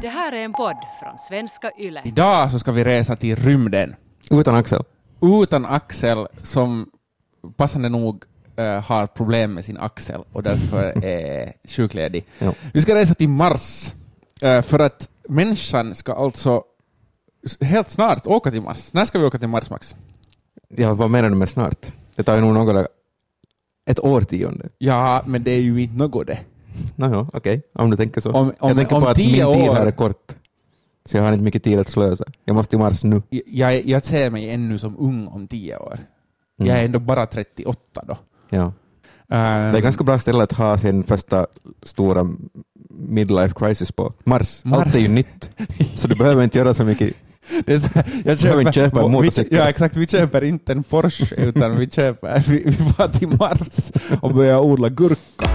Det här är en podd från svenska YLE. Idag så ska vi resa till rymden Utan Axel. utan Axel som passande nog eh, har problem med sin axel och därför är sjukledig. Ja. Vi ska resa till Mars eh, för att människan ska alltså helt snart åka till Mars. När ska vi åka till Mars, Max? Ja, vad menar du med snart? Det tar ju nog några, ett årtionde. Ja, men det är ju inte något det. Nåja, okej, om du tänker så. Om- om- jag tänker om på att min tio tid år- här är kort. Så jag har inte mycket tid att slösa. Jag måste till Mars nu. Jag, jag ser mig ännu som ung om tio år. Mm. Jag är ändå bara 38 då. Ja. Um, Det är ganska bra ställe att ha sin första stora midlife crisis på. Mars. Mars. Allt är ju nytt. Så du behöver inte göra så mycket. Det så, jag behöver inte köpa en motorcykel. Ja, exakt. Vi köper inte en Porsche, utan vi köper, vi, vi till Mars och börjar odla gurka.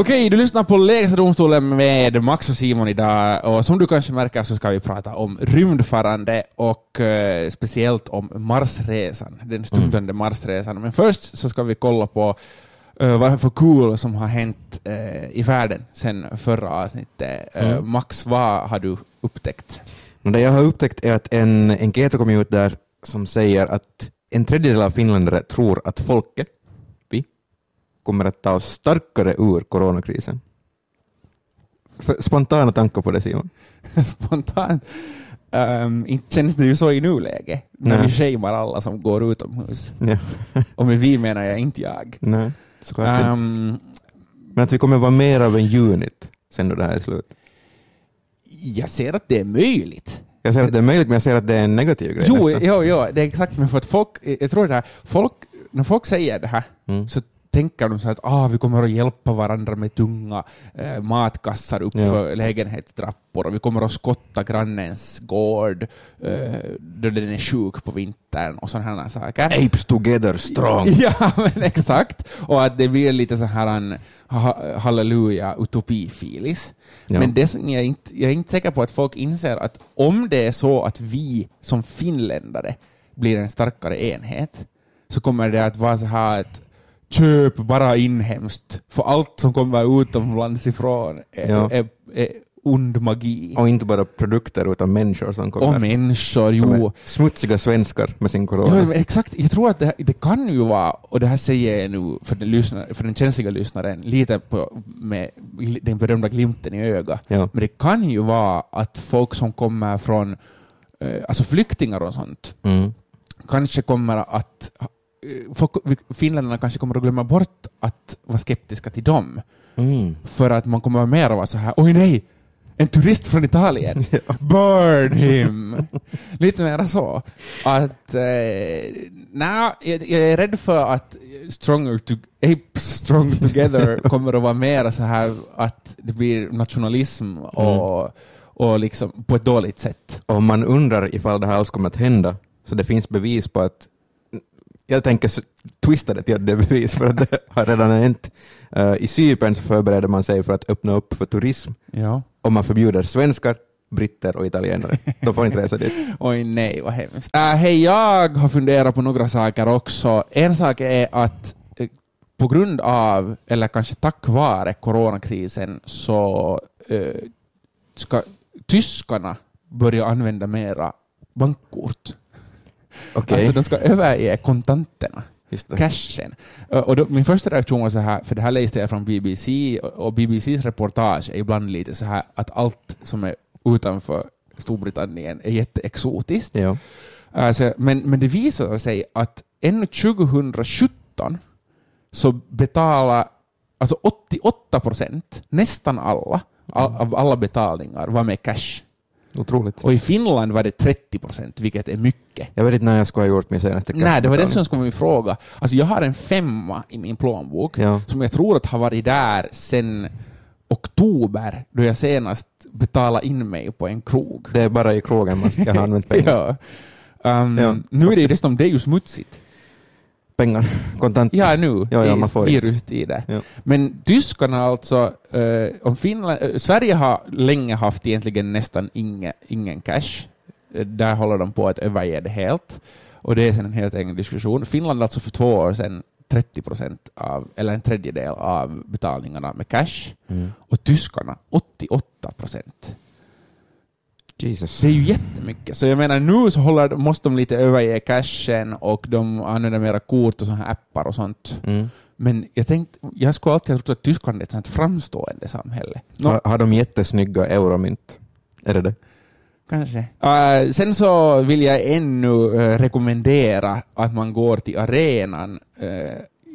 Okej, du lyssnar på Lägsta domstolen med Max och Simon idag och som du kanske märker så ska vi prata om rymdfarande och eh, speciellt om Marsresan, den stundande Marsresan. Men först så ska vi kolla på eh, vad det är för cool som har hänt eh, i världen sen förra avsnittet. Eh, Mm. Max, vad har du upptäckt? Men det jag har upptäckt är att en enkät har kommit ut där som säger att en tredjedel av finländare tror att folket, kommer att ta oss starkare ur coronakrisen. För spontana tankar på det Simon? Spontant. Um, inte känns det ju så i nuläget, när Nej. vi shamear alla som går utomhus. Ja. Och med vi menar jag inte jag. Nej, såklart inte. Um, Men att vi kommer vara mer av en unit sen då det här är slut. jag ser att det är möjligt. Jag säger att det är möjligt, men jag säger att det är en negativ grej Jo, nästan. jo, jo, det är exakt, men för att folk, jag tror det här, folk, när folk säger det här Mm. så tänker de så att ah, vi kommer att hjälpa varandra med tunga eh, matkassar upp Ja. lägenhetstrappor och vi kommer att skotta grannens gård eh, då den är sjuk på vintern och sådana här saker. Apes together strong. Ja, men exakt. Och att det blir lite så här en ha, halleluja utopi-filis. Ja. Men det som jag, är inte, jag är inte säker på att folk inser att om det är så att vi som finländare blir en starkare enhet, så kommer det att vara så här att köp bara inhemskt, för allt som kommer utomlands ifrån är, Ja. är, är ond magi. Och inte bara produkter utan människor som kommer. Och människor, som jo. är smutsiga svenskar med sin corona. Ja, exakt. Jag tror att det, det kan ju vara, och det här säger jag nu för den, lyssnare, för den känsliga lyssnaren, lite på, med den berömda glimten i ögat. Ja. Men det kan ju vara att folk som kommer från, eh, alltså flyktingar och sånt, Mm. kanske kommer att, folk, finländarna kanske kommer att glömma bort att vara skeptiska till dem. Mm. För att man kommer att mer vara så här, oj nej, en turist från Italien, burn him! Lite mer så. Att, eh, nej, jag, jag är rädd för att stronger to, apes strong together kommer att vara mer så här att det blir nationalism och, och liksom på ett dåligt sätt. Och man undrar ifall det här alls kommer att hända, så det finns bevis på att jag tänker twista det till att det är bevis för att det har redan hänt. Eh, I Cypern så förbereder man sig för att öppna upp för turism Ja. och man förbjuder svenskar, britter och italienare. De får inte resa dit. Oj nej, vad hemskt. Äh, hej, jag har funderat på några saker också. En sak är att eh, på grund av, eller kanske tack vare coronakrisen, så eh, ska tyskarna börja använda mera bankkort. Okej, Alltså de ska överge kontanterna, cashen. Och då, min första reaktion var så här, för det här läste jag från BBC, och BBCs reportage är ibland lite så här att allt som är utanför Storbritannien är jätteexotiskt. Ja. Alltså, men, men det visar sig att ännu 2017 så betalar alltså 88 procent, nästan alla, all, av alla betalningar var med cash. Otroligt. Och i Finland var det 30 procent, vilket är mycket. Jag vet inte när jag skulle ha gjort min senaste Nej, det var det som skulle vara min fråga. Alltså jag har en femma i min plånbok Ja. som jag tror att har varit där sedan oktober, då jag senast betalade in mig på en krog. Det är bara i krogen man ska ha använt pengar. Ja. Um, Ja, nu är det ju dessutom, det är ju smutsigt. Pengar, kontant. Ja, nu Ja, ja, i man får inte. virustider. Ja. Men tyskarna alltså, eh, om Finland, eh, Sverige har länge haft egentligen nästan inge, ingen cash. Eh, där håller de på att överge det helt. Och det är sen en helt egen diskussion. Finland alltså för två år sedan 30 procent av, eller en tredjedel av betalningarna med cash Mm. och tyskarna 88 procent. Jesus. Det är ju jättemycket. Så jag menar nu så håller, måste de lite överge cashen och de använder mera kort och såna här appar och sånt. Mm. Men jag tänkte, jag skulle alltid ha trott att Tyskland är ett sånt framstående samhälle. Nå, Har, har de jättesnygga euromynt? Är det det? Kanske. Uh, sen så vill jag ännu eh, rekommendera att man går till arenan. Uh,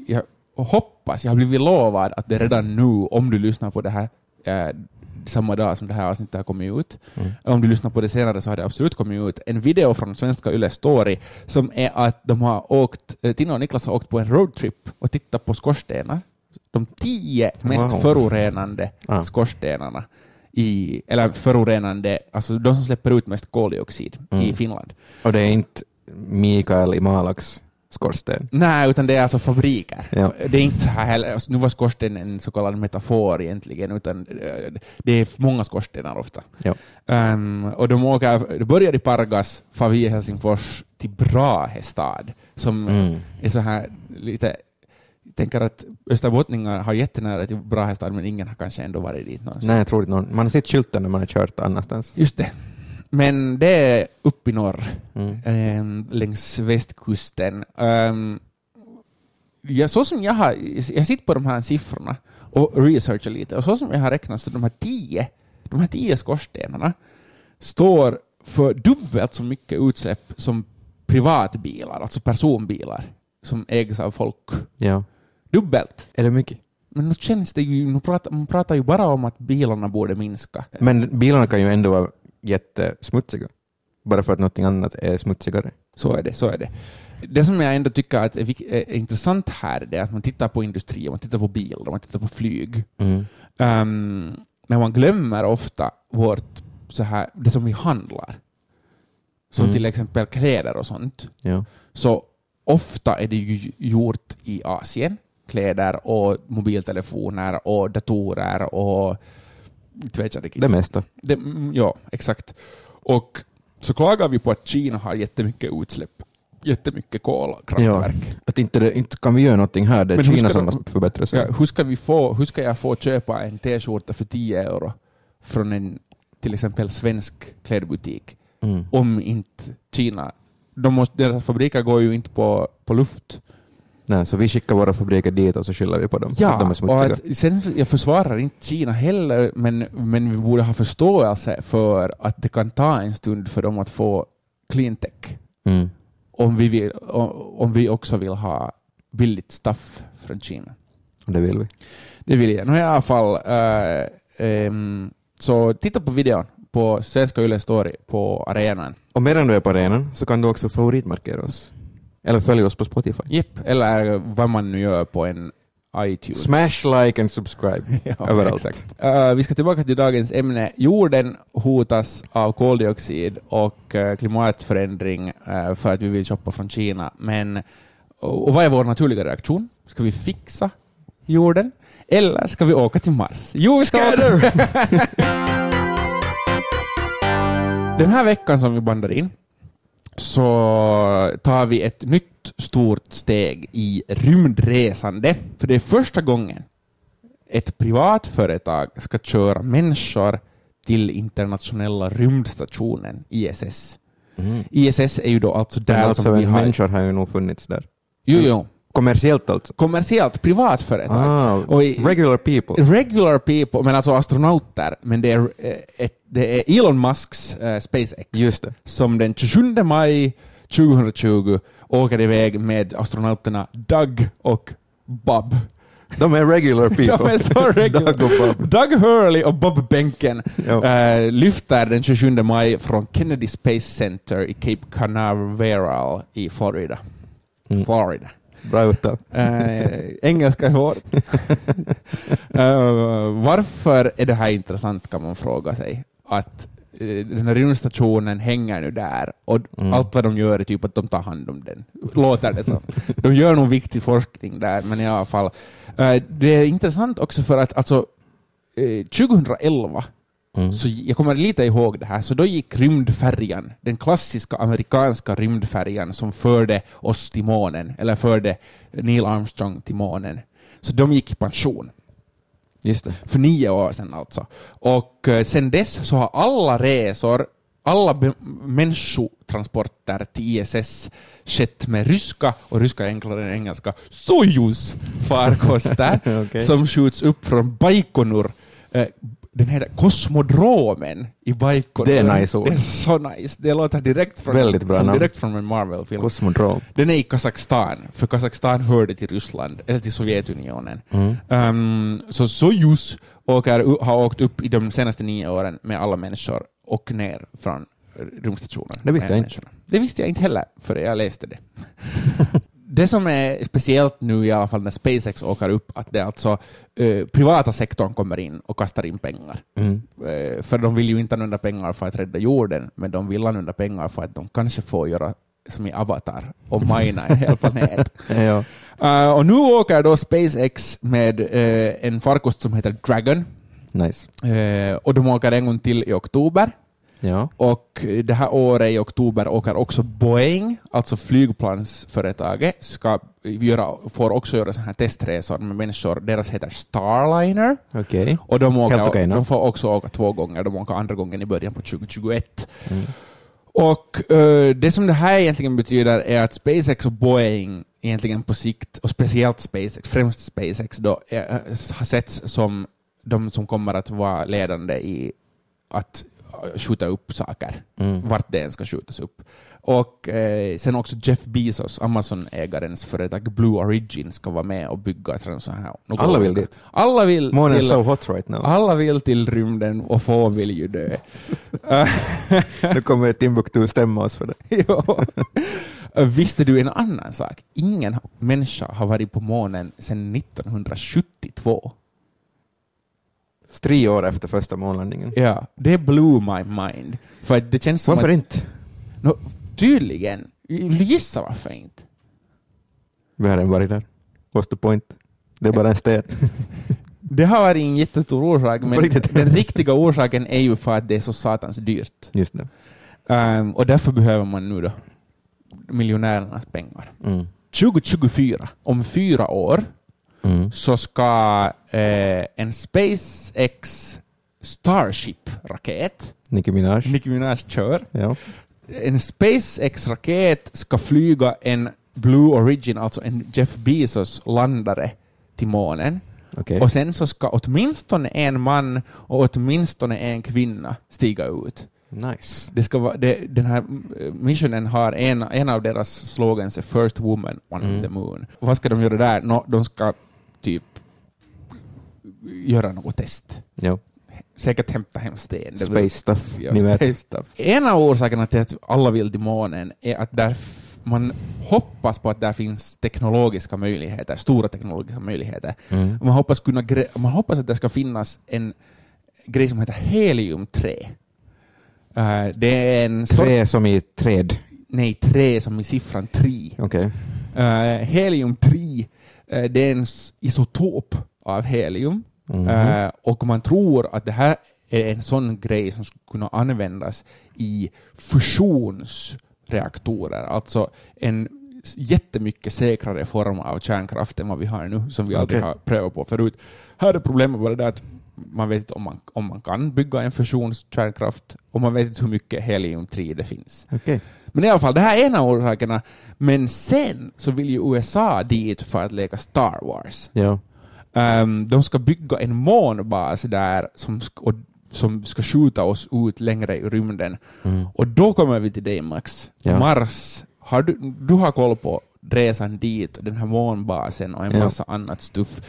jag hoppas, jag har blivit lovad att det redan nu, om du lyssnar på det här eh, samma dag som det här avsnittet har kommit ut, Mm. om du lyssnar på det senare så har det absolut kommit ut, en video från svenska Yle Story som är att de har åkt, eh, Tina och Niklas har åkt på en roadtrip och tittat på skorstenar. De tio mest Wow. förorenande Ah. skorstenarna i, eller förorenande, alltså de som släpper ut mest koldioxid i Mm. Finland. Och det är inte Mikael i Malax skorsten? Nej, utan det är alltså fabriker. Ja. Det är inte så här heller, alltså, nu var skorsten en så kallad metafor egentligen, utan eh, det är många skorstenar ofta. Ja. Ehm, och de åker, det börjar i Pargas, far via Helsingfors till Brahe stad, som Mm. är så här lite tänker att österbottningar har jättenära till Brahe stad, men ingen har kanske ändå varit dit någonsin. Nej, jag tror inte någon. Man har sett skylten när man har kört annanstans. Just det. Men det är uppe i norr, Mm. ehm, längs västkusten. Um, ja, så som jag har, jag sitter på de här siffrorna och researchar lite, och så som jag har räknat så de här tio, de här tio skorstenarna står för dubbelt så mycket utsläpp som privatbilar, alltså personbilar, som ägs av folk. Ja. Dubbelt. Det mycket? Men nu känns det ju, nu pratar, man pratar ju bara om att bilarna borde minska. Men bilarna kan ju ändå vara jättesmutsiga. Bara för att någonting annat är smutsigare. Så är det, så är det. Det som jag ändå tycker att är, är intressant här är att man tittar på industri, man tittar på bilar, man tittar på flyg. Mm. Um, men man glömmer ofta vårt, så här, det som vi handlar. Som Mm. till exempel kläder och sånt. Ja. Så ofta är det ju gjort i Asien. Kläder och mobiltelefoner och datorer och jag riktigt. Det mesta. Det, mm, ja, exakt. Och så klagar vi på att Kina har jättemycket utsläpp, jättemycket kolkraftverk. Att inte, inte kan vi göra någonting här. Det är Men Kina som måste förbättra sig. Ja, hur, ska vi få, hur ska jag få köpa en t-skjorta för 10 euro från en till exempel svensk klädbutik Mm. om inte Kina... De måste, deras fabriker går ju inte på, på luft. Nej, så vi skickar våra fabriker dit och så skyller vi på dem. att de är Ja, och att, sen, jag försvarar inte Kina heller, men, men vi borde ha förståelse för att det kan ta en stund för dem att få clean tech. Mm. om vi, vill, om om vi också vill ha billigt stuff från Kina. Det vill vi. Det vill jag. Nu i alla fall, eh, ehm, så titta på videon på Svenska Yle Story på arenan. Och medan du är på arenan så kan du också favoritmarkera oss. Eller följa oss på Spotify. Jepp, eller vad man nu gör på en iTunes. Smash like and subscribe. ja, överallt. Exakt. Eh, vi ska tillbaka till dagens ämne. Jorden hotas av koldioxid och eh, klimatförändring eh, för att vi vill shoppa från Kina. Men, och, vad är vår naturliga reaktion? Ska vi fixa jorden? Eller ska vi åka till Mars? Jo, vi ska. Den här veckan som vi bandar in så tar vi ett nytt stort steg i rymdresande. För det är första gången ett privat företag ska köra människor till internationella rymdstationen ISS. Mm. ISS är ju då alltså där alltså, som vi har... människor har ju nog funnits där. Jo, jo. Kommersiellt alltså? Kommersiellt, privat företag. Ah, Och i- regular people. Regular people, men alltså astronauter, men det är, eh, ett, det är Elon Musks eh, SpaceX som den 27 maj 2020 åker iväg med astronauterna Doug och Bob. De är regular people. De är så regular. Doug och Bob. Doug Hurley och Bob Benken Ja. eh, lyfter den 27 maj från Kennedy Space Center i Cape Canaveral i Florida. Mm. Florida. Bra uttal. Eh, engelska är svårt. Eh, varför är det här intressant kan man fråga sig. Att eh, den här rymdstationen hänger nu där och Mm. allt vad de gör är typ att de tar hand om den. Låter det så. De gör nog viktig forskning där, men i alla fall. Eh, det är intressant också för att alltså, eh, 2011 Mm. Så jag kommer lite ihåg det här. Så då gick rymdfärjan, den klassiska amerikanska rymdfärjan som förde oss till månen, eller förde Neil Armstrong till månen. Så de gick i pension. Just det. För nio år sedan alltså. Och eh, sen dess så har alla resor, alla människotransporter till ISS skett med ryska, och ryska är enklare än engelska, Sojus farkoster Okej. som skjuts upp från Baikonur. Den heter Kosmodromen i Baikonur. Det är nice ord. Det är så nice. Det låter direkt från, Väldigt bra som namn. direkt från en Marvel-film. Cosmodrome. Den är i Kazakstan, för Kazakstan hörde till Ryssland, eller till Sovjetunionen. Mm. Um, så Sojus åker, har åkt upp i de senaste nio åren med alla människor och ner från rymdstationen. Det visste jag inte. Det visste jag inte heller, för jag läste det. det som är speciellt nu i alla fall när SpaceX åker upp, att det är alltså eh, privata sektorn kommer in och kastar in pengar. Mm. Eh, för de vill ju inte använda pengar för att rädda jorden, men de vill använda pengar för att de kanske får göra som i Avatar och mina en hel planet. Ja. Uh, och nu åker då SpaceX med eh, en farkost som heter Dragon, Nice. Eh, och de åker en gång till i oktober. Ja. Och det här året i oktober åker också Boeing, alltså flygplansföretaget, ska göra, får också göra sådana här testresor med människor. Deras heter Starliner. Okej. Och de, åker, okej, no? de får också åka två gånger. De åker andra gången i början på 2021. Mm. Och eh, det som det här egentligen betyder är att SpaceX och Boeing egentligen på sikt, och speciellt SpaceX, främst SpaceX då, är, har setts som de som kommer att vara ledande i att eh, skjuta upp saker, Mm. vart det än ska skjutas upp. Och eh, sen också Jeff Bezos, Amazon-ägarens företag Blue Origin, ska vara med och bygga ett sånt här. något Alla vill dit. Alla vill Månen är till, so hot right now. alla vill till rymden och få vill ju dö. Nu kommer Timbuktu stämma oss för det. Visste du en annan sak? Ingen människa har varit på månen sedan 1972. Tre år efter första månlandningen. Ja, det blew my mind. För det känns som Varför att... inte? Nå, tydligen. Gissa varför inte? Vi har redan varit där. What's the point? Det är bara en sten. Det har varit en jättestor orsak, men riktigt? den riktiga orsaken är ju för att det är så satans dyrt. Just det. Ehm, och därför behöver man nu då miljonärernas pengar. Mm. 2024, om fyra år, Mm. så ska eh, en SpaceX Starship-raket, Nicki Minaj. Nicki Minaj kör, Ja. en SpaceX-raket ska flyga en Blue Origin, alltså en Jeff Bezos-landare till månen. Okej. Och sen så ska åtminstone en man och åtminstone en kvinna stiga ut. Nice. Det ska vara, det, den här eh, missionen har en, en av deras slogans är First Woman on Mm. the Moon. Vad ska de göra där? Nå, de ska typ göra något test. Ja. Säkert hämta hem sten. Space stuff. Ja, space stuff. En av orsakerna till att alla vill till månen är att där man hoppas på att där finns teknologiska möjligheter, stora teknologiska möjligheter. Mm. Man hoppas, kunna, man hoppas att det ska finnas en grej som heter helium-3. Eh, det är en Trä som i träd. nej, trä som i siffran 3. Okej. Uh, helium-3, eh, det är en isotop av helium. Eh, och man tror att det här är en sån grej som skulle kunna användas i fusionsreaktorer, alltså en jättemycket säkrare form av kärnkraft än vad vi har nu, som vi aldrig Okej. har prövat på förut. Här är problemet bara det att man vet inte om man, om man kan bygga en fusionskärnkraft och man vet inte hur mycket helium-3 det finns. Okej. Men i alla fall, det här är en av orsakerna. Men sen så vill ju USA dit för att leka Star Wars. Ja. Ehm, de ska bygga en månbas där som, och, som ska skjuta oss ut längre i rymden. Mm. Och då kommer vi till dig Max. Ja. Mars. Har du, du har koll på resan dit, den här månbasen och en Ja. massa annat stuff.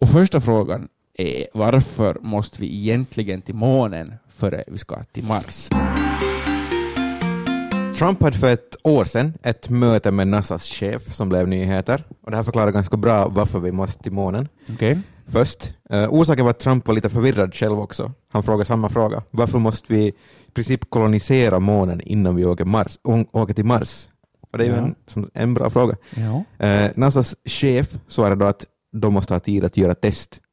Och första frågan är varför måste vi egentligen till månen före vi ska till Mars? Trump hade för ett år sedan ett möte med NASAs chef som blev nyheter. Och det här förklarar ganska bra varför vi måste till månen. Okej? Först, eh, orsaken var att Trump var lite förvirrad själv också. Han frågade samma fråga. Varför måste vi i princip kolonisera månen innan vi åker, Mars, åker till Mars? Och det är ju Ja. en, som, en bra fråga. Ja. Eh, NASAs chef svarade då att de måste ha tid att göra test Eh,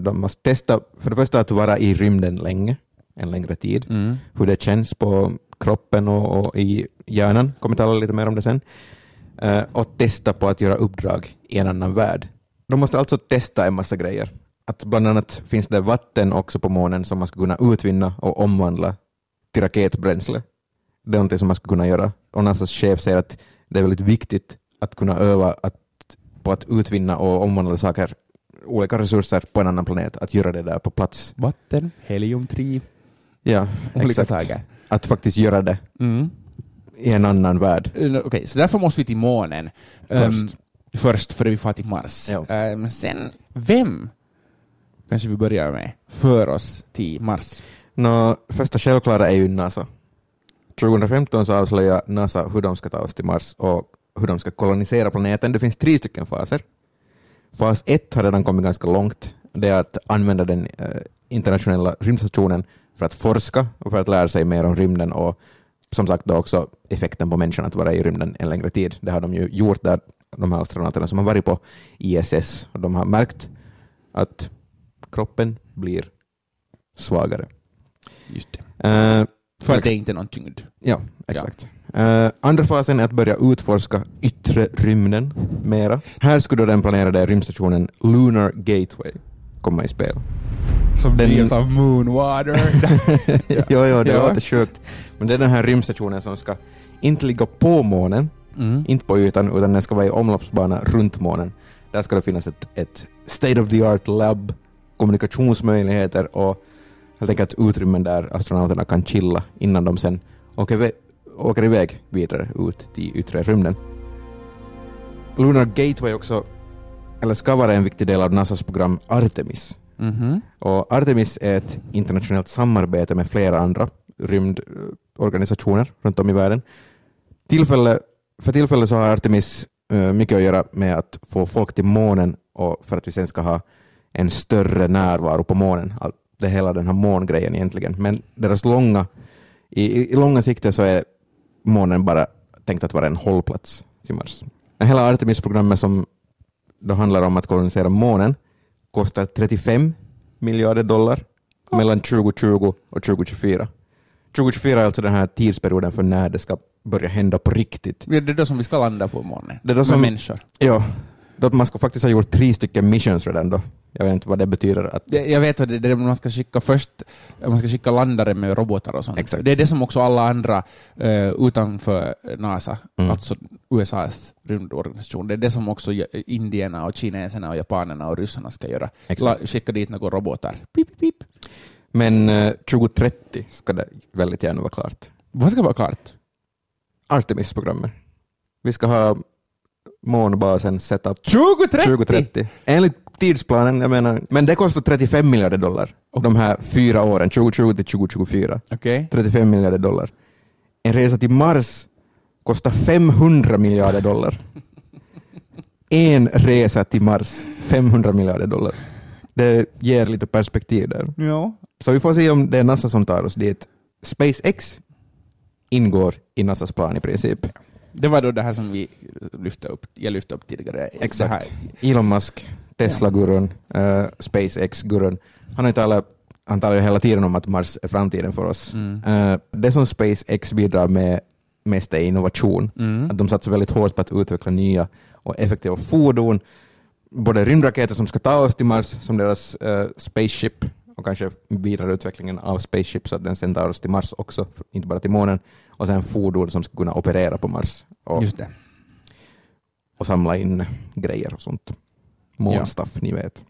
de måste testa för det första att vara i rymden länge, en längre tid, Mm. hur det känns på kroppen och, och i hjärnan. Kommer tala lite mer om det sen. Eh, och testa på att göra uppdrag i en annan värld. De måste alltså testa en massa grejer. Att bland annat finns det vatten också på månen som man ska kunna utvinna och omvandla till raketbränsle. Det är någonting som man ska kunna göra. Och NASAs chef säger att det är väldigt viktigt att kunna öva att, på att utvinna och omvandla saker, olika resurser på en annan planet, att göra det där på plats. Vatten, helium-3, Ja, olika exakt. saker. Att faktiskt göra det Mm. i en annan värld. Eh, Okej, så därför måste vi till månen. Först. Ehm, först, före vi far till Mars. Ehm, sen, vem, kanske vi börjar med, för oss till Mars? Nå, första självklara är ju NASA. 2015 så avslöjade NASA hur de ska ta oss till Mars och hur de ska kolonisera planeten. Det finns tre stycken faser. Fas ett har redan kommit ganska långt. Det är att använda den eh, internationella rymdstationen för att forska och för att lära sig mer om rymden och som sagt då också effekten på människan att vara i rymden en längre tid. Det har de ju gjort där, de här astronauterna som har varit på ISS. Och de har märkt att kroppen blir svagare. Just det. Eh, För att det är inte någon tyngd. Ja, exakt. Eh, andra fasen är att börja utforska yttre rymden mera. Här skulle då den planerade rymdstationen Lunar Gateway komma i spel. Som Den- drivs av Moonwater. jo, jo, det Ja. låter sjukt. Men det är den här rymdstationen som ska inte ligga på månen, mm. inte på ytan, utan den ska vara i omloppsbana runt månen. Där ska det finnas ett, ett state of the art lab, kommunikationsmöjligheter och helt enkelt utrymmen där astronauterna kan chilla innan de sen åker, åker iväg vidare ut till yttre rymden. Lunar Gateway också, eller ska vara en viktig del av NASAs program Artemis. Mhm. Och Artemis är ett internationellt samarbete med flera andra rymdorganisationer runt om i världen. Tillfälle, för tillfället så har Artemis eh, mycket att göra med att få folk till månen och för att vi sen ska ha en större närvaro på månen. Allt, det hela den här mångrejen egentligen. Men deras långa, i, i långa sikte så är månen bara tänkt att vara en hållplats till Mars. Hela Artemis-programmet som då handlar om att kolonisera månen kostar 35 miljarder dollar mellan 2020 och 2024. 2024 är alltså den här tidsperioden för när det ska börja hända på riktigt. Det är då som vi ska landa på månen. Det är då Med som- människor. Ja, då man ska faktiskt ha gjort tre stycken missions redan då. Jag vet inte vad det betyder. Att, Jag vet att det är det man ska skicka först, man ska skicka landare med robotar och sånt. Exakt. Det är det som också alla andra eh, utanför NASA, Mm. alltså USAs rymdorganisation, det är det som också indierna och kineserna och japanerna och ryssarna ska göra. Exakt. Skicka dit några robotar. Pip, pip. Men eh, 2030 ska det väldigt gärna vara klart. Vad ska vara klart? Artemis-programmet. Vi ska ha månbasen setup 2030! 2030. Enligt tidsplanen, jag menar, men det kostar 35 miljarder dollar. Och- De här fyra åren, 2020 till 2024. Okej. 35 miljarder dollar. En resa till Mars kostar 500 miljarder dollar. En resa till Mars, 500 miljarder dollar. Det ger lite perspektiv där. Ja. Så vi får se om det är NASA som tar oss dit. SpaceX ingår i NASAs plan i princip. Det var då det här som vi lyfte upp, jag lyfte upp tidigare. Exakt. Elon Musk, Tesla-gurun, eh, SpaceX-gurun. Han har ju talat, han talar ju hela tiden om att Mars är framtiden för oss. Mm. Eh, det som SpaceX bidrar med mest är innovation. Mm. Att de satsar väldigt hårt på att utveckla nya och effektiva fordon. Både rymdraketer som ska ta oss till Mars, som deras eh, Spaceship, och kanske vidareutvecklingen av Spaceship så att den sen tar oss till Mars också, inte bara till månen. Och sen fordon som ska kunna operera på Mars och, och samla in grejer och sånt. Månstuff, ni vet.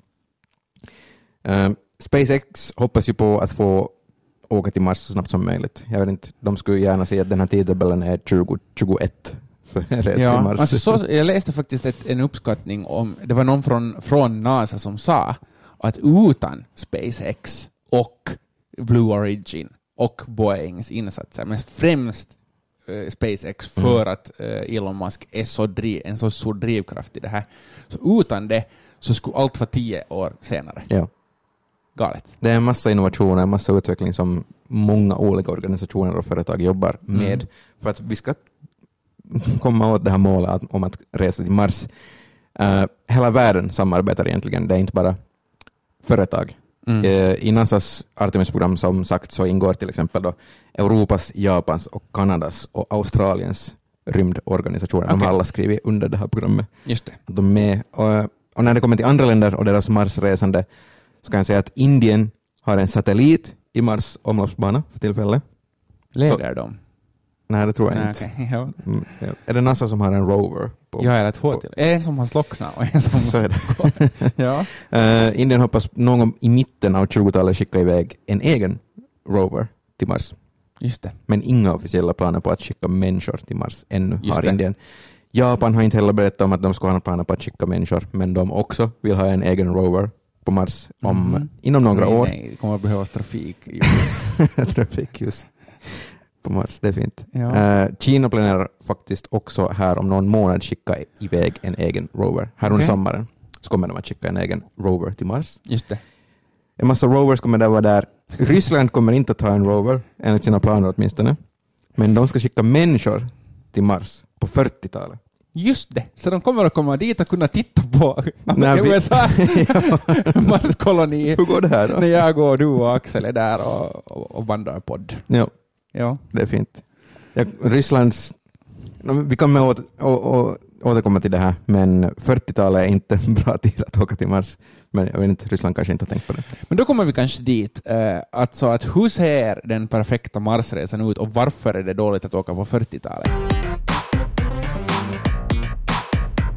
Eh, SpaceX hoppas ju på att få åka till Mars så snabbt som möjligt. Jag vet inte, de skulle gärna se att den här tidtabellen är 2021 för en resa till Ja, Mars. alltså så, jag läste faktiskt ett, en uppskattning om, det var någon från, från NASA som sa att utan SpaceX och Blue Origin och Boeings insatser, men främst eh, SpaceX för Mm. att eh, Elon Musk är så driv, en så stor drivkraft i det här. Så utan det så skulle allt vara tio år senare. Ja. Galet. Det är en massa innovationer, en massa utveckling som många olika organisationer och företag jobbar med Mm. för att vi ska komma åt det här målet om att resa till Mars. Eh, hela världen samarbetar egentligen. Det är inte bara företag. Mm. Eh, I NASAs Artemis-program som sagt så ingår till exempel då Europas, Japans, och Kanadas och Australiens rymdorganisationer. De Okej. har alla skrivit under det här programmet. Just det. De med. Och, och när det kommer till andra länder och deras Marsresande så kan jag säga att Indien har en satellit i Mars omloppsbana för tillfället. Leder de? Nej, det tror jag Nej, inte. okej. Ja. Mm, ja. Är det NASA som har en rover? På? Jag är två till. En som har slocknat och en som... Så är det. ja. Eh, Indien hoppas någon gång i mitten av 20-talet skicka iväg en egen rover till Mars. Just det. Men inga officiella planer på att skicka människor till Mars ännu Just har det. Indien. Japan har inte heller berättat om att de ska ha några planer på att skicka människor, men de också vill ha en egen rover på Mars om, Mhm. inom några nej, år. Nej, det kommer att behövas trafik. Trafikljus på Mars, det är fint. Ja. Eh, Kina planerar faktiskt också här om någon månad skicka iväg en egen rover. Här under Okej. sommaren så kommer de att skicka en egen rover till Mars. Just det. En massa rovers kommer där vara där. Ryssland kommer inte att ha en rover, enligt sina planer åtminstone. Men de ska skicka människor till Mars på 40-talet. Just det. Så de kommer att komma dit och kunna titta på vi- USAs Marskoloni Hur går det här då? när jag och du och Axel är där och, och, och bandar podd. Ja, Ja. det är fint. Rysslands... Vi kommer åter, å, återkomma till det här, men 40-talet är inte en bra tid att åka till Mars. Men jag vet inte, Ryssland kanske inte har tänkt på det. Men då kommer vi kanske dit. Eh, alltså att hur ser den perfekta Marsresan ut och varför är det dåligt att åka på 40-talet?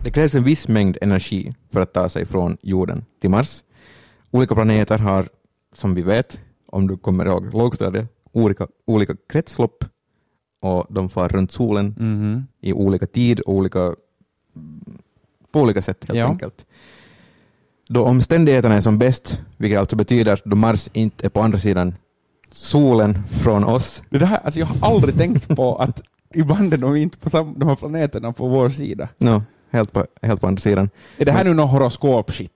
Det krävs en viss mängd energi för att ta sig från jorden till Mars. Olika planeter har, som vi vet, om du kommer ihåg lågstadiet, olika, olika kretslopp och de far runt solen Mhm. i olika tid och olika, på olika sätt helt Ja. enkelt. Då omständigheterna är som bäst, vilket alltså betyder då Mars inte är på andra sidan solen från oss. Det där, alltså jag har aldrig tänkt på att ibland är de inte på sam, de här planeterna på vår sida. No, helt, på, helt på andra sidan. Är det här nu någon horoskop-shit?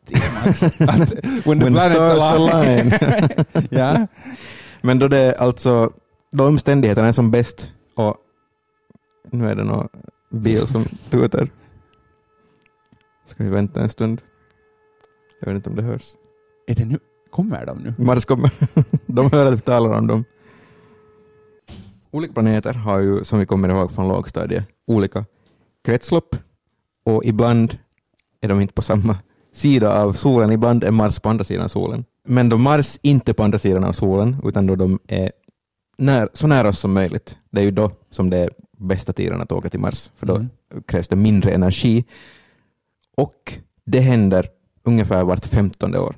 Att when the When planets align. ja. Men då det alltså, då omständigheterna är som bäst och nu är det någon bil som tutar. Ska vi vänta en stund? Jag vet inte om det hörs. Är det nu? Kommer de nu? Mars kommer. De hör att vi talar om dem. Olika planeter har ju, som vi kommer ihåg från lågstadiet, olika kretslopp och ibland är de inte på samma sida av solen, ibland är Mars på andra sidan solen. Men då Mars inte på andra sidan av solen, utan då de är när, så nära oss som möjligt, det är ju då som det är bästa tiden att åka till Mars, för då Mm. krävs det mindre energi. Och det händer ungefär vart femtonde år.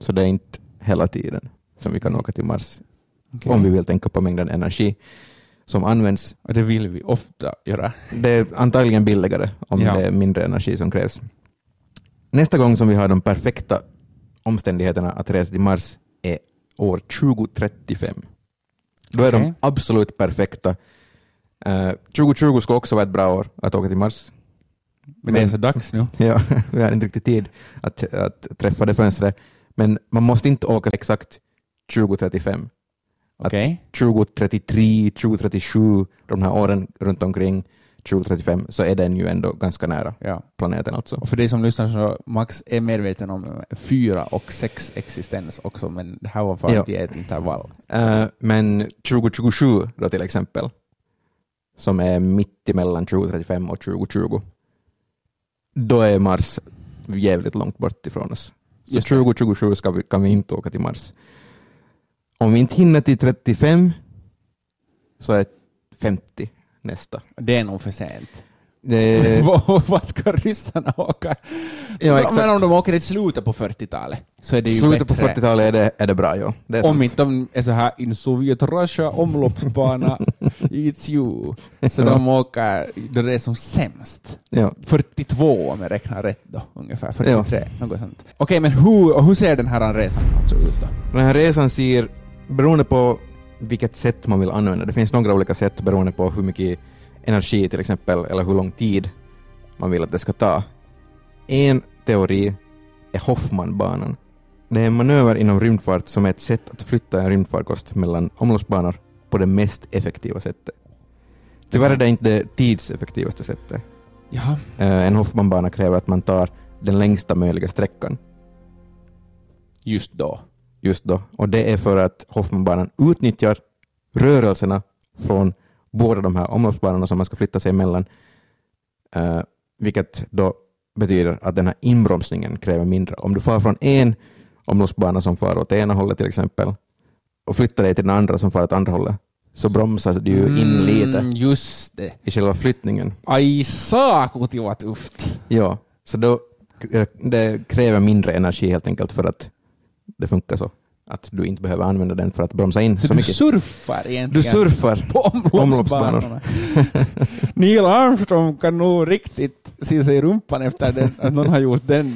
Så det är inte hela tiden som vi kan åka till Mars Okej. om vi vill tänka på mängden energi som används. Och det vill vi ofta göra. Det är antagligen billigare om Ja. det är mindre energi som krävs. Nästa gång som vi har de perfekta omständigheterna att resa till Mars är år 2035. Då är Okej. de absolut perfekta. Eh, 2020 ska också vara ett bra år att åka till Mars. Men det är så dags nu. Ja, vi har inte riktigt tid att, att träffa det fönstret. Men man måste inte åka exakt 2035. Att- Okej. 2033, 2037, de här åren runt omkring 2035, så är den ju ändå ganska nära Ja. planeten alltså. Och för dig som lyssnar så Max är medveten om fyra och sex existens också, men det här var för att ge ett intervall. Eh, men 2027 då till exempel, som är mitt emellan 2035 och 2020, då är Mars jävligt långt bort ifrån oss. Så Just det. 2027 ska vi, kan vi inte åka till Mars. Om vi inte hinner till 35 så är 50 nästa. Det är nog för sent. Det, Vad ska ryssarna åka? ja, Men exakt. om de åker i slutet på 40-talet så är det ju Slutet på bättre. 40-talet är det, är det bra, ja. Det Om inte de är så här in Sovjet Russia omloppsbana, it's you. Så Ja. de åker då det är som sämst. Ja. 42 om jag räknar rätt då, ungefär. 43, något sånt. Okej, men hur, hur ser den här resan alltså ut då? Den här resan ser, beroende på vilket sätt man vill använda, det finns några olika sätt beroende på hur mycket energi till exempel, eller hur lång tid man vill att det ska ta. En teori är Hoffmanbanan. Det är en manöver inom rymdfart som är ett sätt att flytta en rymdfarkost mellan omloppsbanor på det mest effektiva sättet. Tyvärr är det inte det tidseffektivaste sättet. Jaha. Eh, En Hoffmanbana kräver att man tar den längsta möjliga sträckan. just då. Just då. Och det är för att Hoffmanbanan utnyttjar rörelserna från båda de här omloppsbanorna som man ska flytta sig emellan, eh, vilket då betyder att den här inbromsningen kräver mindre. Om du far från en omloppsbana som far åt ena hållet till exempel och flyttar dig till den andra som far åt andra hållet, så bromsar du ju in lite Mm, just det. i själva flyttningen. Ai saakuti vad tufft. Ja, så då det kräver mindre energi helt enkelt för att det funkar så. Att du inte behöver använda den för att bromsa in Så, så du mycket. surfar Du egentligen surfar. på omloppsbanorna. Neil Armstrong kan nog riktigt se sig i rumpan efter den, att någon har gjort den.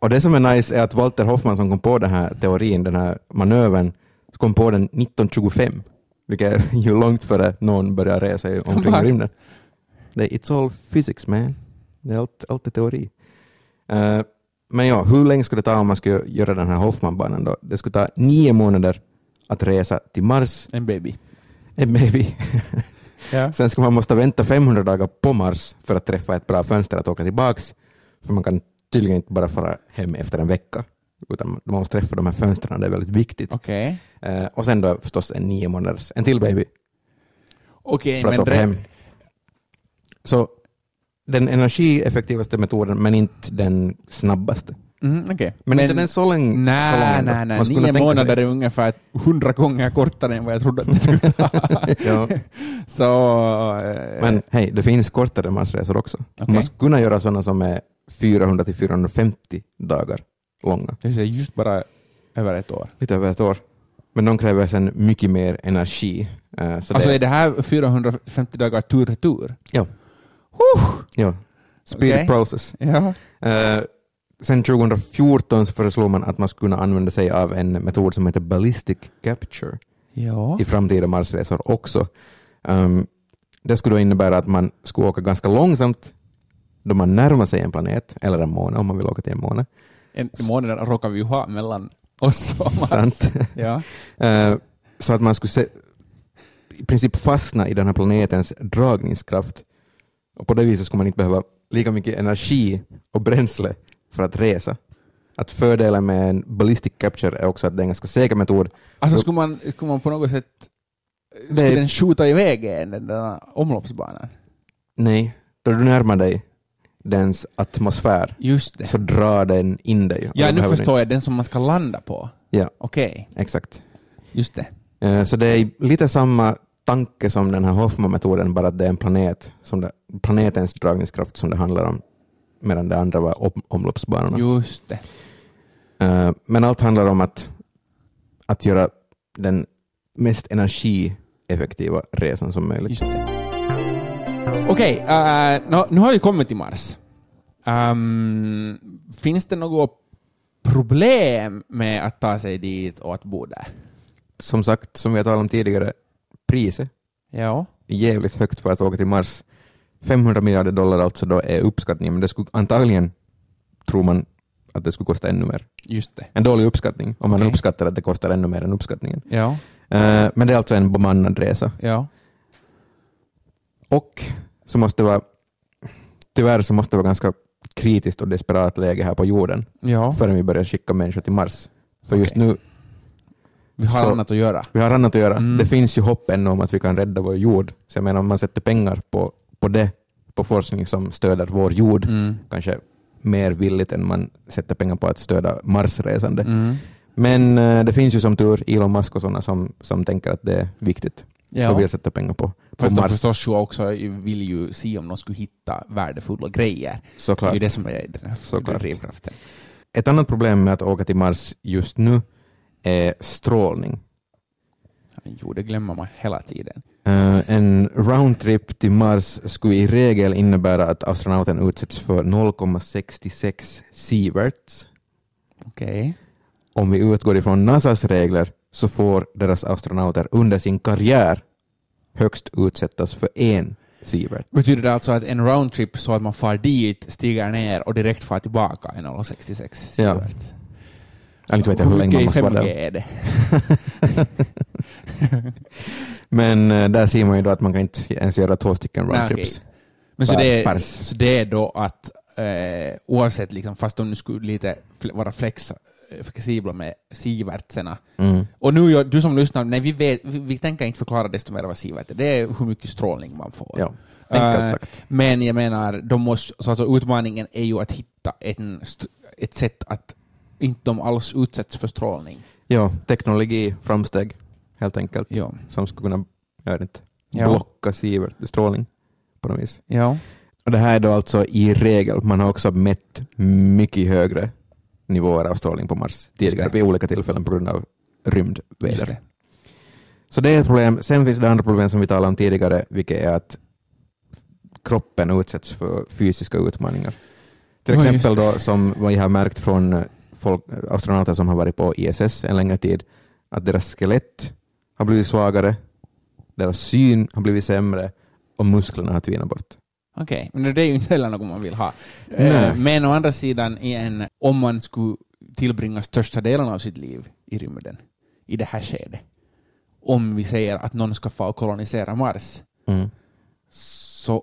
Och det som är nice är att Walter Hoffman som kom på den här teorin, den här manövern, kom på den 1925, vilket är ju långt före någon börjar resa omkring i rymden. It's all physics man. Det är allt, allt är teori. Eh, men ja, hur länge skulle det ta om man skulle göra den här Hoffmanbanan då? Det skulle ta nio månader att resa till Mars, En baby. en baby. Ja. Sen ska man måste vänta 500 dagar på Mars för att träffa ett bra fönster att åka tillbaks. För man kan tydligen inte bara fara hem efter en vecka, utan man måste träffa de här fönstren, det är väldigt viktigt. Okej. Eh, och sen då förstås en nio månaders, en till baby Okej, att men hem. Så den energieffektivaste metoden, men inte den snabbaste. Mm, okej. Men, inte den så länge. så lång Nej, nej, nej. Nio tänka sig- månader är ungefär hundra gånger kortare än vad jag trodde att det skulle ta. ja. Så... eh, Men hej, det finns kortare Marsresor också. Okej. Man skulle kunna göra sådana som är 400 till 450 dagar långa. Det är just bara över ett år. lite över ett år. Men de kräver sen mycket mer energi. Eh, Så alltså det, är det här 450 dagar tur retur? Ja. Ja. Speed Okej. process. Ja. Eh, sen 2014 så föreslog man att man skulle kunna använda sig av en metod som heter ballistic capture Ja. i framtida Marsresor också. Um, det skulle då innebära att man skulle åka ganska långsamt då man närmar sig en planet, eller en måne om man vill åka till en måne. En månad råkar vi ju ha mellan oss och Mars. Sant? Ja. Eh, så att man skulle se, i princip fastna i den här planetens dragningskraft. Och på det viset skulle man inte behöva lika mycket energi och bränsle för att resa. Att fördelen med en ballistic capture är också att det är en ganska säker metod. Alltså Så- skulle man, skulle man på något sätt Det skulle den skjuta iväg en, den där omloppsbanan? Nej, då du närmar dig dens atmosfär Just det. så drar den in dig. Ja, nu förstår jag. Den som man ska landa på. Ja. Okej, inte- Exakt. just det. Eh, Så det är lite samma tanke som den här Hoffman-metoden, bara att det är en planet, som det, planetens dragningskraft som det handlar om, medan det andra var om, omloppsbanorna. Just det. Eh, Men allt handlar om att, att göra den mest energieffektiva resan som möjligt. Just det. Okej, eh, nå- nu har vi kommit till Mars. Ehm, finns det något problem med att ta sig dit och att bo där? Som sagt, som vi har talat om tidigare, priset Ja. är jävligt högt för att åka till Mars. 500 miljarder dollar alltså då är uppskattningen, men det skulle antagligen, tror man, att det skulle kosta ännu mer. Just det. En dålig uppskattning, om man Okej. uppskattar att det kostar ännu mer än uppskattningen. Ja. Eh, Men det är alltså en bemannad resa. Ja. Och så måste det vara, tyvärr så måste det vara ganska kritiskt och desperat läge här på jorden Ja. förrän vi börjar skicka människor till Mars. För just Okej. nu, Vi har Så- annat att göra. vi har annat att göra. Mm. Det finns ju hopp ännu om att vi kan rädda vår jord. Så jag menar om man sätter pengar på, på det, på forskning som stöder vår jord, Mm. kanske mer villigt än man sätter pengar på att stödja Marsresande. Mm. Men eh, det finns ju som tur Elon Musk och sådana som, som tänker att det är viktigt och Ja. vill sätta pengar på, på Fast Mars. förstås ju också vill ju se om de skulle hitta värdefulla grejer. Det är Såklart. ju det som är den Såklart. drivkraften. Ett annat problem med att åka till Mars just nu är strålning. Jo, det glömmer man hela tiden. Eh, en roundtrip till Mars skulle i regel innebära att astronauten utsätts för 0,66 sieverts. Okej. Om vi utgår ifrån NASAs regler så får deras astronauter under sin karriär högst utsättas för en sievert. Betyder det alltså att en roundtrip så att man far dit, stiger ner och direkt far tillbaka är 0,66 Ja. Jag inte vet jag hur länge man måste vara 5G där. Men eh, där ser man ju då att man kan inte ens göra två stycken roundtrips. okej. Men så det, är, så det är då att eh, oavsett, liksom, fast de nu skulle lite vara flex, eh, flexibla med sievertserna. Mm. Och nu, du som lyssnar, nej, vi, vet, vi, vi tänker inte förklara desto mer vad sievert är. Det är hur mycket strålning man får. Ja, enkelt Eh, sagt. Men jag menar, de måste, så alltså utmaningen är ju att hitta en, ett sätt att inte de alls utsätts för strålning. Ja, teknologi, framsteg, helt enkelt, Ja. som skulle kunna, jag vet inte, blocka strålning på något vis. Ja. Och det här är då alltså i regel, man har också mätt mycket högre nivåer av strålning på Mars tidigare vid olika tillfällen på grund av rymdväder. det. Så det är ett problem. Sen finns det andra problem som vi talade om tidigare, vilket är att kroppen utsätts för fysiska utmaningar. Till exempel då, som vi har märkt från folk, astronauter som har varit på ISS en längre tid, att deras skelett har blivit svagare, deras syn har blivit sämre och musklerna har tvinat bort. Okej, men det är ju inte heller något man vill ha. Nej. Eh, Men å andra sidan, i en, om man skulle tillbringa största delen av sitt liv i rymden, i det här skedet, om vi säger att någon ska få kolonisera Mars, Mm. så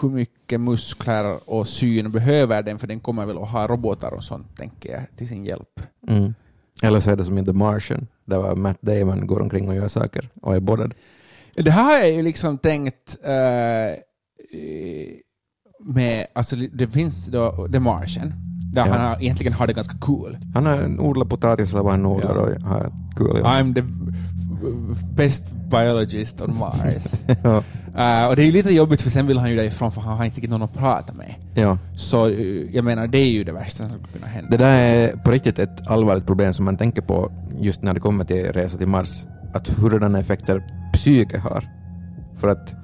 hur mycket muskler och syn behöver den? För den kommer väl att ha robotar och sånt, tänker jag, till sin hjälp. Mm. Eller så är det som i The Martian, där var Matt Damon går omkring och gör saker och är boddad. Det här har jag ju liksom tänkt eh, med, alltså det finns då The Martian, där Ja. han har, egentligen har det ganska cool. Han har odlat potatis eller vad han odlar Ja. och har kul. Ja. I'm the best biologist on Mars. ja. Eh, och det är ju lite jobbigt för sen vill han ju därifrån för han har inte riktigt någon att prata med. ja. Så eh, jag menar, det är ju det värsta som skulle kunna hända. Det där är på riktigt ett allvarligt problem som man tänker på just när det kommer till resa till Mars. Att hurdana effekter psyke har. För att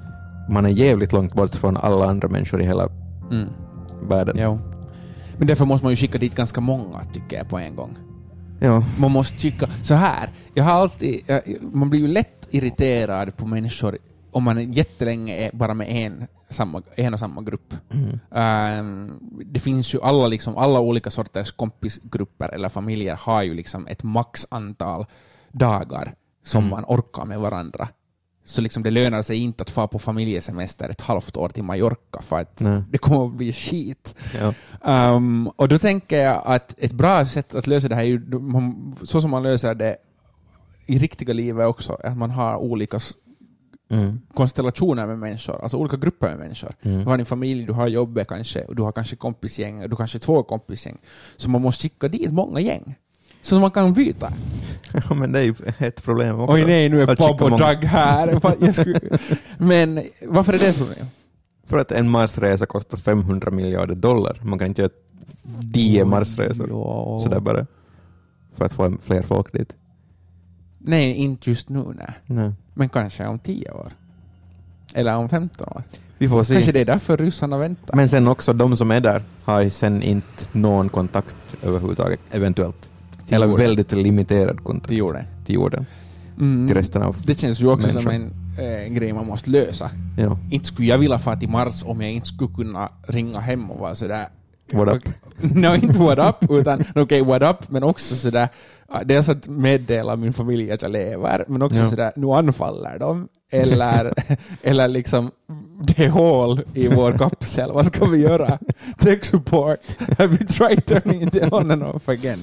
man är jävligt långt bort från alla andra människor i hela Mm. världen. Jo. Men därför måste man ju skicka dit ganska många, tycker jag, på en gång. Ja. Man måste skicka... Så här, jag har alltid... Jag, man blir ju lätt irriterad på människor om man jättelänge är bara med en, samma, en och samma grupp. Mm. Ehm, det finns ju alla, liksom, alla olika sorters kompisgrupper eller familjer har ju liksom ett maxantal dagar som Mm. man orkar med varandra. Så liksom det lönar sig inte att få på familjesemester ett halvt år till Mallorca för att Nej. det kommer att bli skit. Ja. Um, och då tänker jag att ett bra sätt att lösa det här är ju så som man löser det i riktiga livet också, att man har olika Mm. konstellationer med människor, alltså olika grupper med människor. Du Mm. har din familj, du har jobbet kanske, och du har kanske kompisgäng, och du kanske två kompisgäng. Så man måste skicka dit många gäng. Så man kan byta. ja, men det är ju ett problem också. Oj nej, nu är Bob och Doug här. Skulle... Men varför är det ett problem? För att en Marsresa kostar 500 miljarder dollar. Man kan inte göra 10 Marsresor Ja. sådär bara. För att få fler folk dit. Nej, inte just nu nej. Nej. Men kanske om tio år. Eller om 15 år. Vi får se. Kanske det är därför ryssarna väntar. Men sen också, de som är där har ju sen inte någon kontakt överhuvudtaget, eventuellt. Till Eller jorden. väldigt limiterad kontakt Till jorden. till jorden. Mm. Till resten av... Det känns ju också som människor. en eh, grej man måste lösa. Ja. Inte skulle jag vilja fara till Mars om jag inte skulle kunna ringa hem och vara sådär... What up? no, inte what up, utan okej, okay, what up, men också sådär... Dels att meddela min familj att jag lever, men också Ja. sådär, nu anfaller de. Eller, eller liksom, det är hål i vår kapsel, vad ska vi göra? Tech support, have you tried turning it on and off again?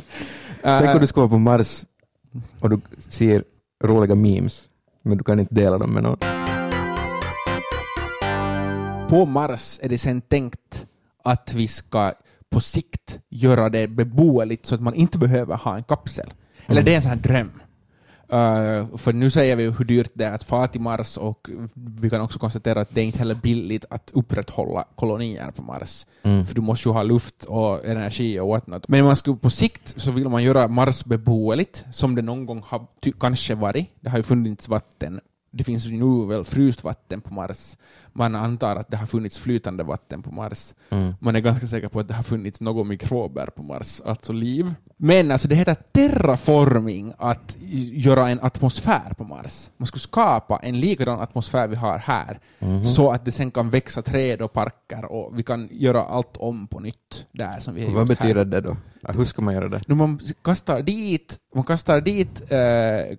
Tänk Eh, om du ska vara på Mars och du ser roliga memes, men du kan inte dela dem med någon. på Mars är det sen tänkt att vi ska på sikt göra det beboeligt så att man inte behöver ha en kapsel. Eller Mm. det är en sån här dröm. Uh, för nu säger vi hur dyrt det är att fara till Mars och vi kan också konstatera att det är inte heller billigt att upprätthålla kolonier på Mars. Mm. För du måste ju ha luft och energi och whatnot. Men man skulle, på sikt så vill man göra Mars beboeligt, som det någon gång har kanske varit. Det har ju funnits vatten. Det finns nu väl fryst vatten på Mars. Man antar att det har funnits flytande vatten på Mars. Mm. Man är ganska säker på att det har funnits några mikrober på Mars, alltså liv. Men alltså det heter terraforming att göra en atmosfär på Mars. Man skulle skapa en likadan atmosfär vi har här, Mhm. så att det sen kan växa träd och parker och vi kan göra allt om på nytt där som vi har Vad betyder här. det då? Hur ska man göra det? Nu man kastar dit, man kastar dit eh,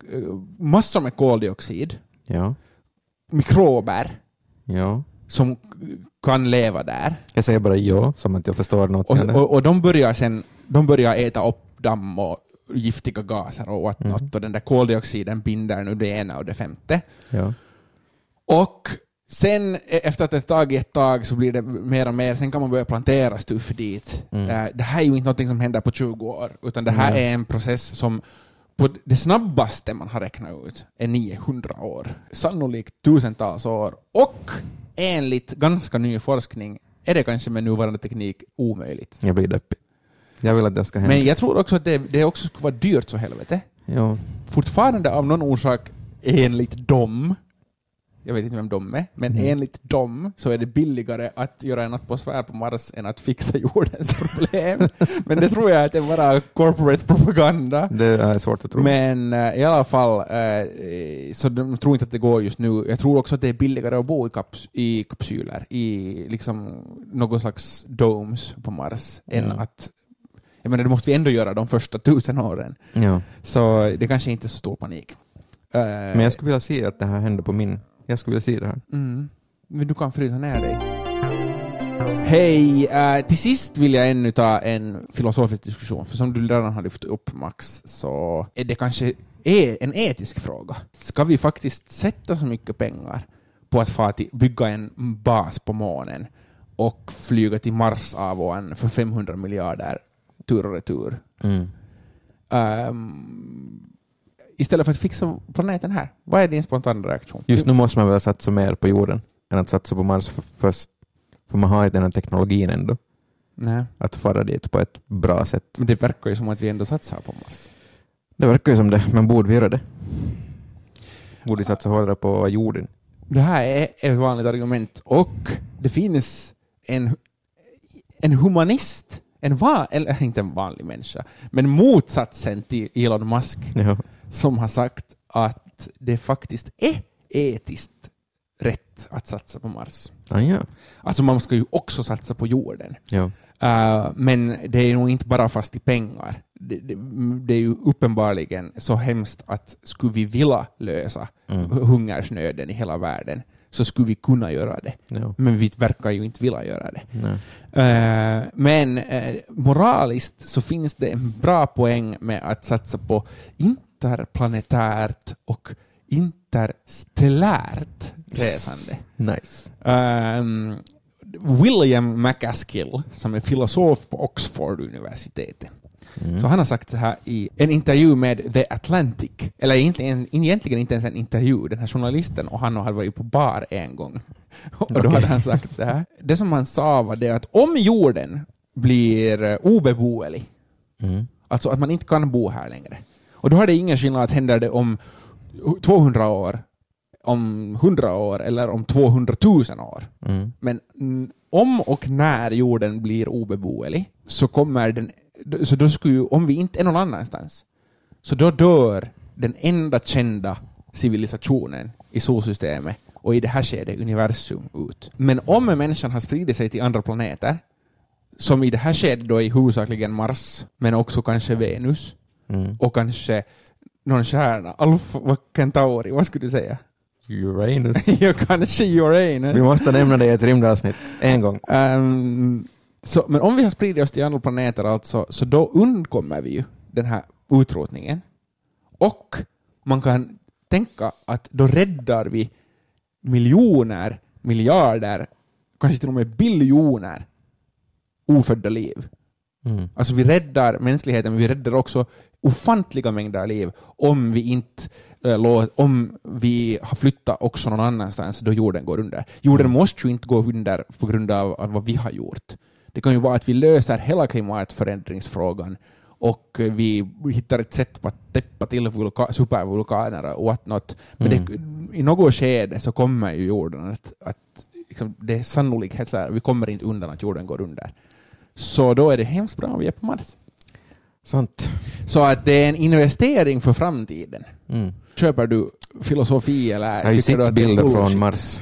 massor med koldioxid, Ja. mikrober, Ja. som kan leva där. Jag säger bara ja, som att jag förstår något. Och, eller? och, och de börjar sen de börjar äta upp damm och giftiga gaser och whatnot, Mhm. och den där koldioxiden binder nu det ena och det femte. ja. Och sen e- efter att det tagit ett tag så blir det mer och mer, sen kan man börja plantera stuff dit. Mm. Eh, Det här är ju inte något som händer på 20 år, utan det här Nej. är en process som på det snabbaste man har räknat ut är 900 år. Sannolikt tusentals år. Och enligt ganska ny forskning är det kanske med nuvarande teknik omöjligt. Jag blir deppig. Jag vill att det ska hända. Men jag tror också att det, det också skulle vara dyrt så helvete. Ja. Fortfarande av någon orsak, enligt dem, jag vet inte vem de är, men Mm. enligt dem så är det billigare att göra en atmosfär på Mars än att fixa jordens problem. men det tror jag att det är bara corporate propaganda. Det är svårt att tro. Men eh, i alla fall, eh, så de tror inte att det går just nu. Jag tror också att det är billigare att bo i, kaps i kapsyler, i liksom någon slags domes på Mars, än Mm. att jag menar, det måste vi ändå göra de första tusen åren. ja. Så det kanske inte är så stor panik. Eh, Men jag skulle vilja se att det här händer på min... Jag skulle vilja se det här. mm, men du kan frysa ner dig. Hej! eh, till sist vill jag ännu ta en filosofisk diskussion, för som du redan har lyft upp Max, så är det kanske är en etisk fråga. Ska vi faktiskt sätta så mycket pengar på att till, bygga en bas på månen och flyga till Mars av och an för 500 miljarder tur och retur? Ehm, istället för att fixa planeten här. Vad är din spontana reaktion? Just nu måste man väl satsa mer på jorden än att satsa på Mars f- först. För man har ju den här teknologin ändå. Nej. Att fara dit på ett bra sätt. Men det verkar ju som att vi ändå satsar på Mars. Det verkar ju som det, men borde vi göra det? Borde vi satsa hårdare på jorden? Det här är ett vanligt argument och det finns en, en humanist, en van, eller inte en vanlig människa, men motsatsen till Elon Musk Ja. Som har sagt att det faktiskt är etiskt rätt att satsa på Mars. Ah, ja. Alltså man ska ju också satsa på jorden. ja. Uh, men det är nog inte bara fast i pengar. Det, det, det är ju uppenbarligen så hemskt att skulle vi vilja lösa Mm. hungersnöden i hela världen så skulle vi kunna göra det. ja. Men vi verkar ju inte vilja göra det. Eh, men eh, moraliskt så finns det en bra poäng med att satsa på interplanetärt och interstellärt resande. Nice. Ehm, William McAskill, som är filosof på Oxford-universitetet, Mm. så han har sagt så här i en intervju med The Atlantic, eller egentligen, egentligen inte ens en intervju, den här journalisten och han hade varit på bar en gång. Och då Okej. hade han sagt det här. Det som han sa var det att om jorden blir eh, obeboelig, Mm. alltså att man inte kan bo här längre, och då har det ingen skillnad att händer det om 200 år, om 100 år eller om 200 000 år. Mm. Men om och när jorden blir obeboelig så kommer den, så då skulle ju, om vi inte är någon annanstans, så då dör den enda kända civilisationen i solsystemet och i det här skedet universum ut. Men om människan har spridit sig till andra planeter, som i det här skedet då är huvudsakligen Mars, men också kanske Venus Mm. och kanske någon stjärna, Alfa Centauri, vad skulle du säga? Uranus. ja, kanske Uranus. Vi måste nämna det i ett rymdavsnitt en gång. Ehm, så, men om vi har spridit oss till andra planeter alltså, så då undkommer vi ju den här utrotningen. Och man kan tänka att då räddar vi miljoner, miljarder, kanske till och med biljoner ofödda liv. Mm. Alltså vi räddar mänskligheten, men vi räddar också ofantliga mängder liv om vi inte eh, om vi har flyttat också någon annanstans då jorden går under. Jorden Mm. måste ju inte gå under på grund av, vad vi har gjort. Det kan ju vara att vi löser hela klimatförändringsfrågan och eh, vi hittar ett sätt att täppa till vulka- supervulkaner och whatnot. Men Mm. det, i något skede så kommer ju jorden att, att liksom, det är sannolikt så här, vi kommer inte undan att jorden går under. Så då är det hemskt bra om vi är på Mars. Sant. Så att det är en investering för framtiden. Mm. Köper du filosofi eller Jag har ju sett det bilder från? Mars.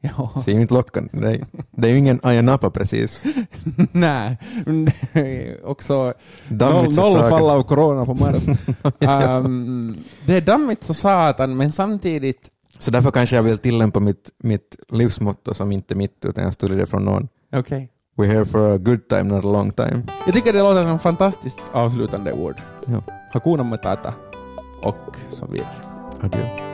Ja. Ser ju inte lockande. Nej. Det är ju ingen Ayia Napa precis. Nej, det också noll, noll fall av corona på Mars. um, det är dammigt så satan, men samtidigt Så därför kanske jag vill tillämpa mitt, mitt livsmotto som inte är mitt, utan jag studerade det från någon. Okej. We're here for a good time, not a long time. Jag tycker det låter som fantastiskt avslutande ord. Ja. Hakuna Matata och så vidare. Adjö.